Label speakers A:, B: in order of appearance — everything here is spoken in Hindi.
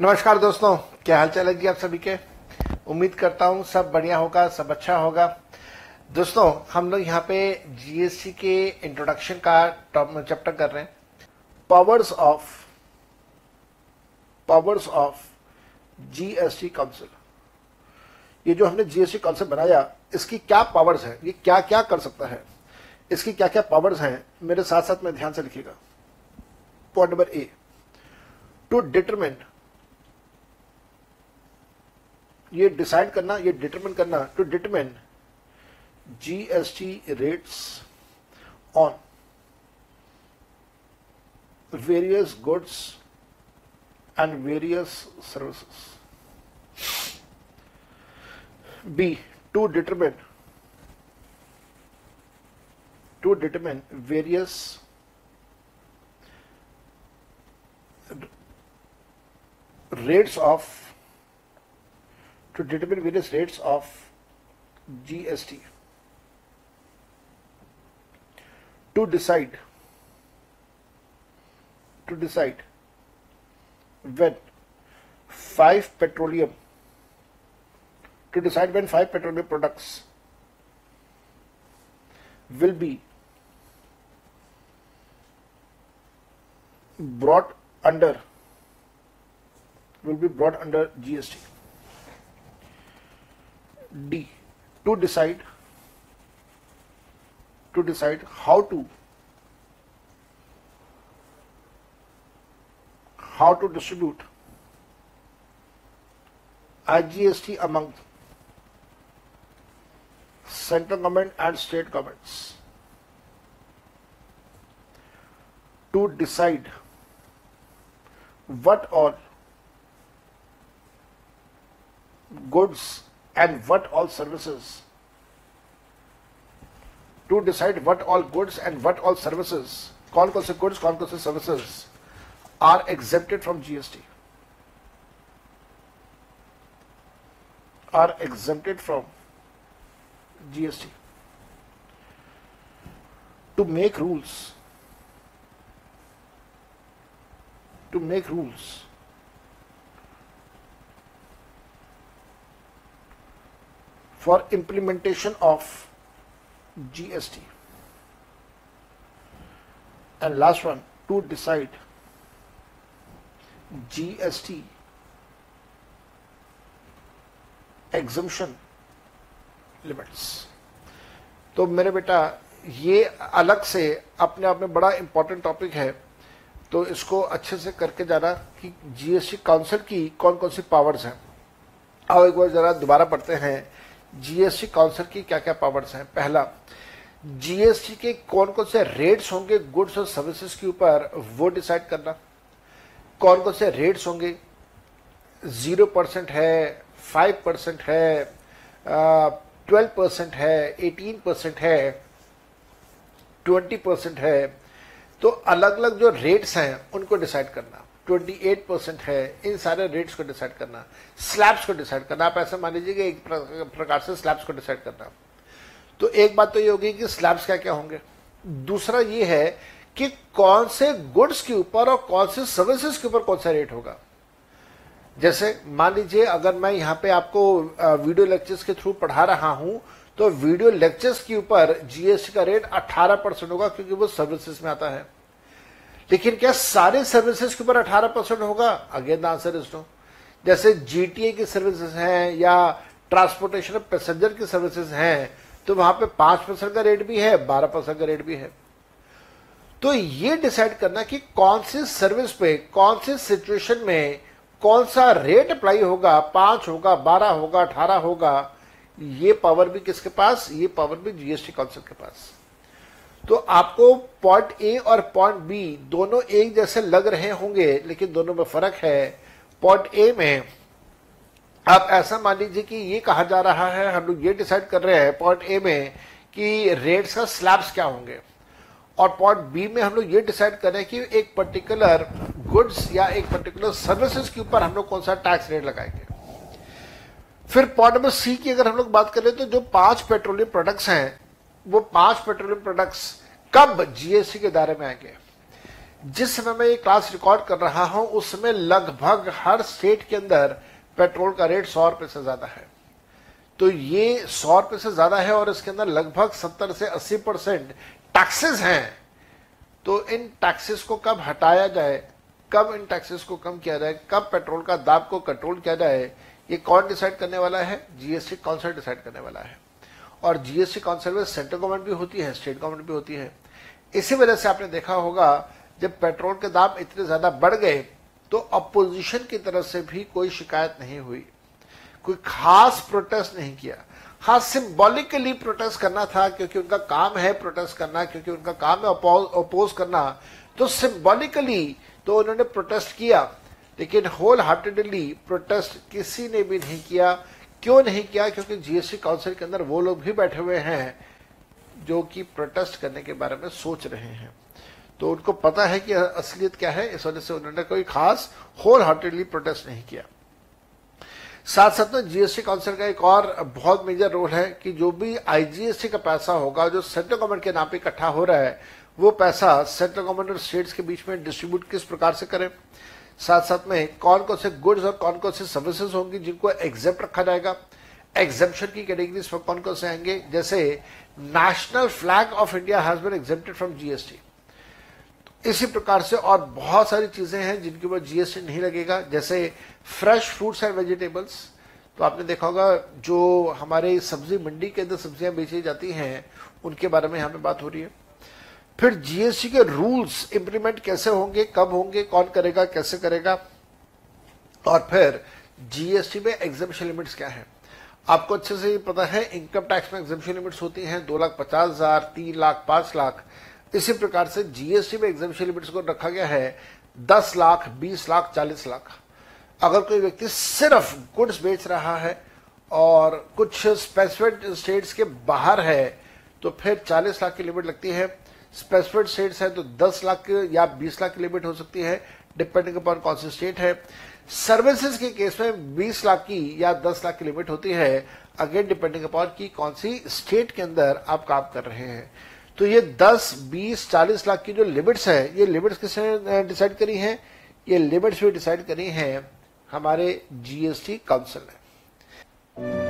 A: नमस्कार दोस्तों, क्या हाल चाल है जी आप सभी के? उम्मीद करता हूँ सब बढ़िया होगा, सब अच्छा होगा। दोस्तों, हम लोग यहाँ पे जीएसटी के इंट्रोडक्शन का चैप्टर कर रहे हैं। Powers of powers of GST council ये जो हमने जीएसटी काउंसिल बनाया, इसकी क्या पावर्स है? ये क्या क्या कर सकता है? इसकी क्या क्या पावर्स हैं? मेरे साथ साथ में ध्यान से लिखिएगा। Point number A to determine ये डिसाइड करना, ये डिटरमिन करना to determine GST rates on various goods and various services B to determine to determine various rates of to determine various rates of GST to decide to decide when five petroleum to decide when five petroleum products will be brought under will be brought under GST. D to decide to decide how to how to distribute IGST among central government and state governments. To decide what all goods and what all services to decide what all goods and what all services कौन कौन से goods कौन कौन से services are exempted from GST are exempted from GST to make rules to make rules For implementation of GST. And last one, to decide GST exemption limits. तो मेरे बेटा ये अलग से अपने आप में बड़ा इंपॉर्टेंट टॉपिक है तो इसको अच्छे से करके जाना कि जीएसटी काउंसिल की कौन कौन सी पावर्स हैं अब एक बार जरा दोबारा पढ़ते हैं जीएसटी काउंसिल की क्या क्या पावर्स हैं? पहला जीएसटी के कौन कौन से रेट्स होंगे गुड्स और सर्विसेज़ के ऊपर, वो डिसाइड करना। कौन कौन से रेट्स होंगे? ज़ीरो परसेंट है फाइव परसेंट है ट्वेल्व परसेंट है एटीन परसेंट है ट्वेंटी परसेंट है। तो अलग अलग जो रेट्स हैं, उनको डिसाइड करना। 28 परसेंट है। इन सारे रेट्स को डिसाइड करना। स्लैब्स को डिसाइड करना। आप ऐसे मान लीजिए कि एक प्रकार से स्लैब्स को डिसाइड करना। तो एक बात तो ये होगी कि स्लैब्स क्या क्या होंगे। दूसरा ये है कि कौन से गुड्स के ऊपर और कौन से सर्विसेज़ के ऊपर कौन सा रेट होगा। जैसे मान लीजिए अगर मैं यहाँ पे आपको वीडियो लेक्चर्स के थ्रू पढ़ा रहा हूँ तो वीडियो लेक्चर्स के ऊपर जीएसटी का रेट 18 परसेंट होगा क्योंकि वो सर्विसेज़ में आता है। लेकिन क्या सारे सर्विसेज़ के ऊपर 18 परसेंट होगा? अगेन आंसर इज़ नो जैसे जीटीए की सर्विसेज़ हैं या ट्रांसपोर्टेशन ऑफ़ पैसेंजर की सर्विसेज़ हैं तो वहाँ पे पाँच परसेंट का रेट भी है, बारह परसेंट का रेट भी है। तो ये डिसाइड करना कि कौन सी सर्विस पे, कौन सी सिचुएशन में कौन सा रेट अप्लाई होगा, पाँच होगा, बारह होगा, अठारह होगा, ये पावर भी किसके पास? ये पावर भी जीएसटी काउंसिल के पास। तो आपको पॉइंट ए और पॉइंट बी दोनों एक जैसे लग रहे होंगे, लेकिन दोनों में फ़र्क है। पॉइंट ए में आप ऐसा मान लीजिए कि ये कहा जा रहा है, हम लोग ये डिसाइड कर रहे हैं पॉइंट ए में कि रेट्स का स्लैब्स क्या होंगे। और पॉइंट बी में हम लोग ये डिसाइड करें कि एक पर्टिकुलर गुड्स या एक पर्टिकुलर सर्विसेज़ के ऊपर हम लोग कौन सा टैक्स रेट लगाएँगे। फिर पॉइंट नंबर सी की अगर हम लोग बात करें तो जो पाँच पेट्रोलियम प्रोडक्ट्स हैं वो पाँच पेट्रोलियम प्रोडक्ट्स कब जीएसटी के दायरे में आएँगे? जिस समय मैं ये क्लास रिकॉर्ड कर रहा हूँ, उस समय लगभग हर स्टेट के अंदर पेट्रोल का रेट सौ रुपए से ज़्यादा है। तो ये सौ रुपए से ज़्यादा है और इसके अंदर लगभग सत्तर से अस्सी परसेंट टैक्सेस हैं। तो इन टैक्सेस को कब हटाया जाए, कब इन टैक्सेस को कम किया जाए, कब पेट्रोल का दाब को कंट्रोल किया जाए, ये कौन डिसाइड करने वाला है? जीएसटी कौन सा डिसाइड करने वाला है? और जीएसटी काउंसिल में सेंट्रल गवर्नमेंट भी होती है स्टेट गवर्नमेंट भी होती है। इसी वजह से आपने देखा होगा, जब पेट्रोल के दाम इतने ज़्यादा बढ़ गए तो अपोजिशन की तरफ़ से भी कोई शिकायत नहीं हुई। कोई खास प्रोटेस्ट नहीं किया। हाँ सिंबॉलिकली प्रोटेस्ट करना था, क्योंकि उनका काम है प्रोटेस्ट करना, क्योंकि उनका काम है अपोज करना। तो सिंबॉलिकली तो उन्होंने प्रोटेस्ट किया, लेकिन होल हार्टेडली प्रोटेस्ट किसी ने भी नहीं किया। क्यों नहीं किया? क्योंकि जीएसटी काउंसिल के अंदर वो लोग भी बैठे हुए हैं जो कि प्रोटेस्ट करने के बारे में सोच रहे हैं। तो उनको पता है कि असलियत क्या है। इस वजह से उन्होंने कोई खास होल हार्टेडली प्रोटेस्ट नहीं किया। साथ साथ में जीएसटी काउंसिल का एक और बहुत मेजर रोल है कि जो भी आईजीएसटी का पैसा होगा, जो सेंट्रल गवर्नमेंट के नाम पे इकट्ठा हो रहा है, वो पैसा सेंट्रल गवर्नमेंट और स्टेट्स के बीच में डिस्ट्रीब्यूट किस प्रकार से करें? साथ साथ में कौन कौन से गुड्स और कौन कौन से सर्विसेज़ होंगी जिनको एग्जेप्ट रखा जाएगा। एग्जेप्शन की कैटेगरीज पर कौन कौन से आएँगे? जैसे national flag of India has been exempted from GST इसी प्रकार से और बहुत सारी चीज़ें हैं जिनके ऊपर जीएसटी नहीं लगेगा। जैसे फ्रेश फ्रूट्स एंड वेजिटेबल्स तो आपने देखा होगा, जो हमारे सब्ज़ी मंडी के अंदर सब्ज़ियाँ बेची जाती हैं, उनके बारे में यहाँ पे बात हो रही है। फिर जीएसटी के रूल्स इंप्लीमेंट कैसे होंगे, कब होंगे, कौन करेगा, कैसे करेगा? और फिर जीएसटी में एग्जामेशन लिमिट्स क्या है? आपको अच्छे से पता है इनकम टैक्स में एग्जामेशन लिमिट्स होती हैं, दो लाख पचास हज़ार, तीन लाख, पाँच लाख। इसी प्रकार से जीएसटी में एग्जामेशन लिमिट्स को रखा गया है, दस लाख, बीस लाख, चालीस लाख। अगर कोई व्यक्ति सिर्फ़ गुड्स बेच रहा है और कुछ स्पेसिफिक स्टेट्स के बाहर है तो फिर 40 लाख की लिमिट लगती है। स्पेसिफिक स्टेट्स है तो 10 लाख या 20 लाख की लिमिट हो सकती है डिपेंडिंग अपॉन कौन सी स्टेट है। सर्विसेज़ के केस में 20 लाख की या 10 लाख की लिमिट होती है अगेन डिपेंडिंग अपॉन की कौन सी स्टेट के अंदर आप काम कर रहे हैं। तो ये 10, 20, 40 लाख की जो लिमिट्स है ये लिमिट्स किसने डिसाइड करी है? ये लिमिट्स भी डिसाइड करी है हमारे जीएसटी काउंसिल ने।